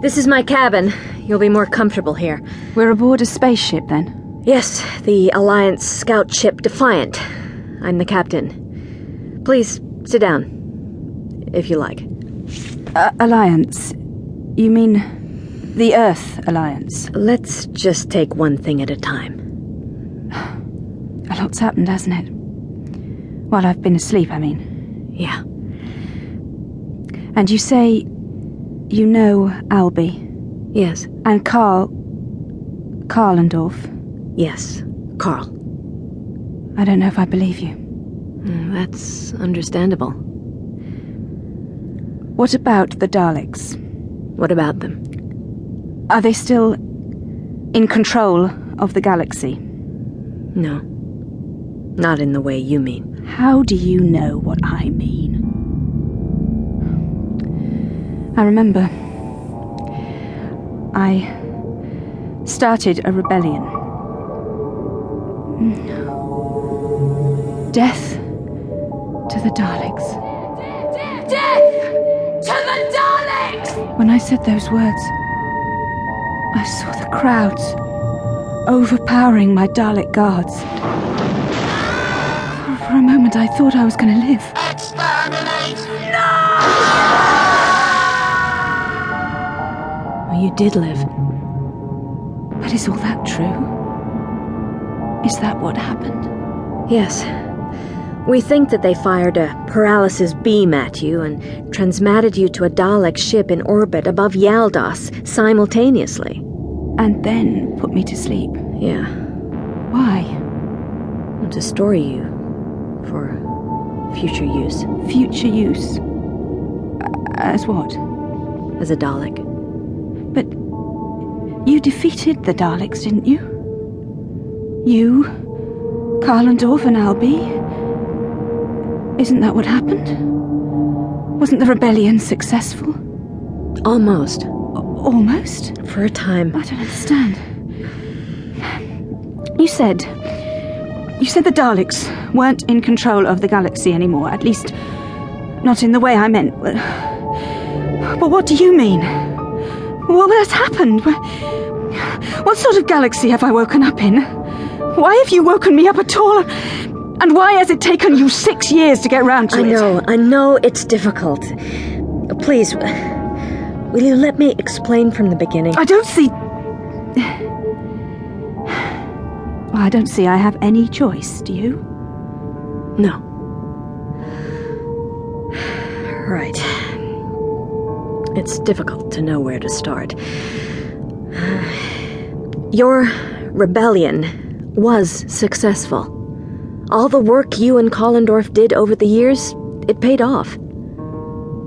This is my cabin. You'll be more comfortable here. We're aboard a spaceship then? Yes, the Alliance scout ship Defiant. I'm the captain. Please sit down, if you like. Uh, Alliance? You mean the Earth Alliance? Let's just take one thing at a time. A lot's happened, hasn't it? While I've been asleep, I mean. Yeah. And you say you know Alby Yes. and Carl. Kalendorf. Yes. Carl. I don't know if I believe you. Mm, That's understandable. What about the Daleks? What about them? Are they still in control of the galaxy? No. Not in the way you mean. How do you know what I mean? I remember. I started a rebellion. Death to the Daleks. Death to the Daleks! When I said those words, I saw the crowds overpowering my Dalek guards. For, a moment, I thought I was going to live. Well, you did live. But is all that true? Is that what happened? Yes. We think that they fired a paralysis beam at you and transmatted you to a Dalek ship in orbit above Yaldas simultaneously. And then put me to sleep. Yeah. Why? To store you for future use Future use. As what? as a Dalek. But you defeated the Daleks, didn't you? You, Kalendorf and Alby? Isn't that what happened? Wasn't the rebellion successful? Almost. Almost? For a time. I don't understand. You said. You said the Daleks weren't in control of the galaxy anymore, at least not in the way I meant. But what do you mean? What has happened? What sort of galaxy have I woken up in? Why have you woken me up at all? And why has it taken you six years to get round to I it? I know, I know it's difficult. Please, will you let me explain from the beginning? I don't see. Well, I don't see I have any choice, do you? No. Right. It's difficult to know where to start. Your rebellion was successful. All the work you and Kalendorf did over the years, it paid off.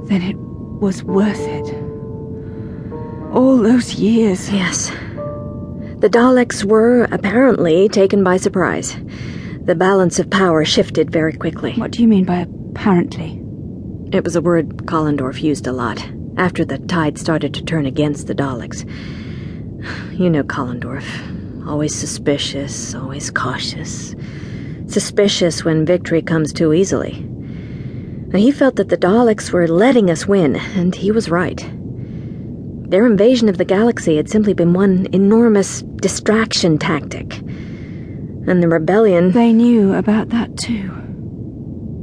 Then it was worth it. All those years. Yes. The Daleks were, apparently, taken by surprise. The balance of power shifted very quickly. What do you mean by apparently? It was a word Kalendorf used a lot, after the tide started to turn against the Daleks. You know Kalendorf. Always suspicious, always cautious. Suspicious when victory comes too easily. He felt that the Daleks were letting us win, and he was right. Their invasion of the galaxy had simply been one enormous distraction tactic. And the rebellion, They knew about that too,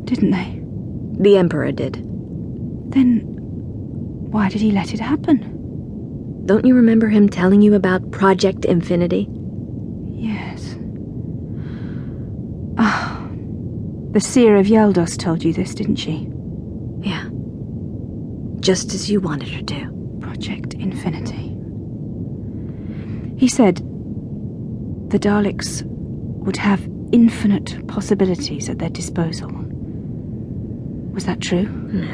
didn't they? the Emperor did. Then why did he let it happen? Don't you remember him telling you about Project Infinity? Yes. Ah, the seer of Yeldos told you this, didn't she? Yeah. Just as you wanted her to. Project Infinity. He said the Daleks would have infinite possibilities at their disposal. Was that true?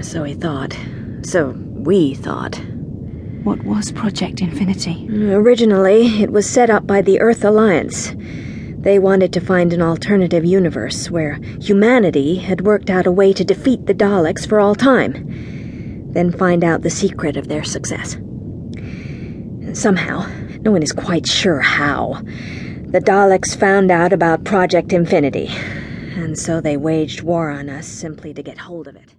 So he thought. So we thought. What was Project Infinity? Originally, it was set up by the Earth Alliance. They wanted to find an alternative universe where humanity had worked out a way to defeat the Daleks for all time, then find out the secret of their success. And somehow, no one is quite sure how, the Daleks found out about Project Infinity, and so they waged war on us simply to get hold of it.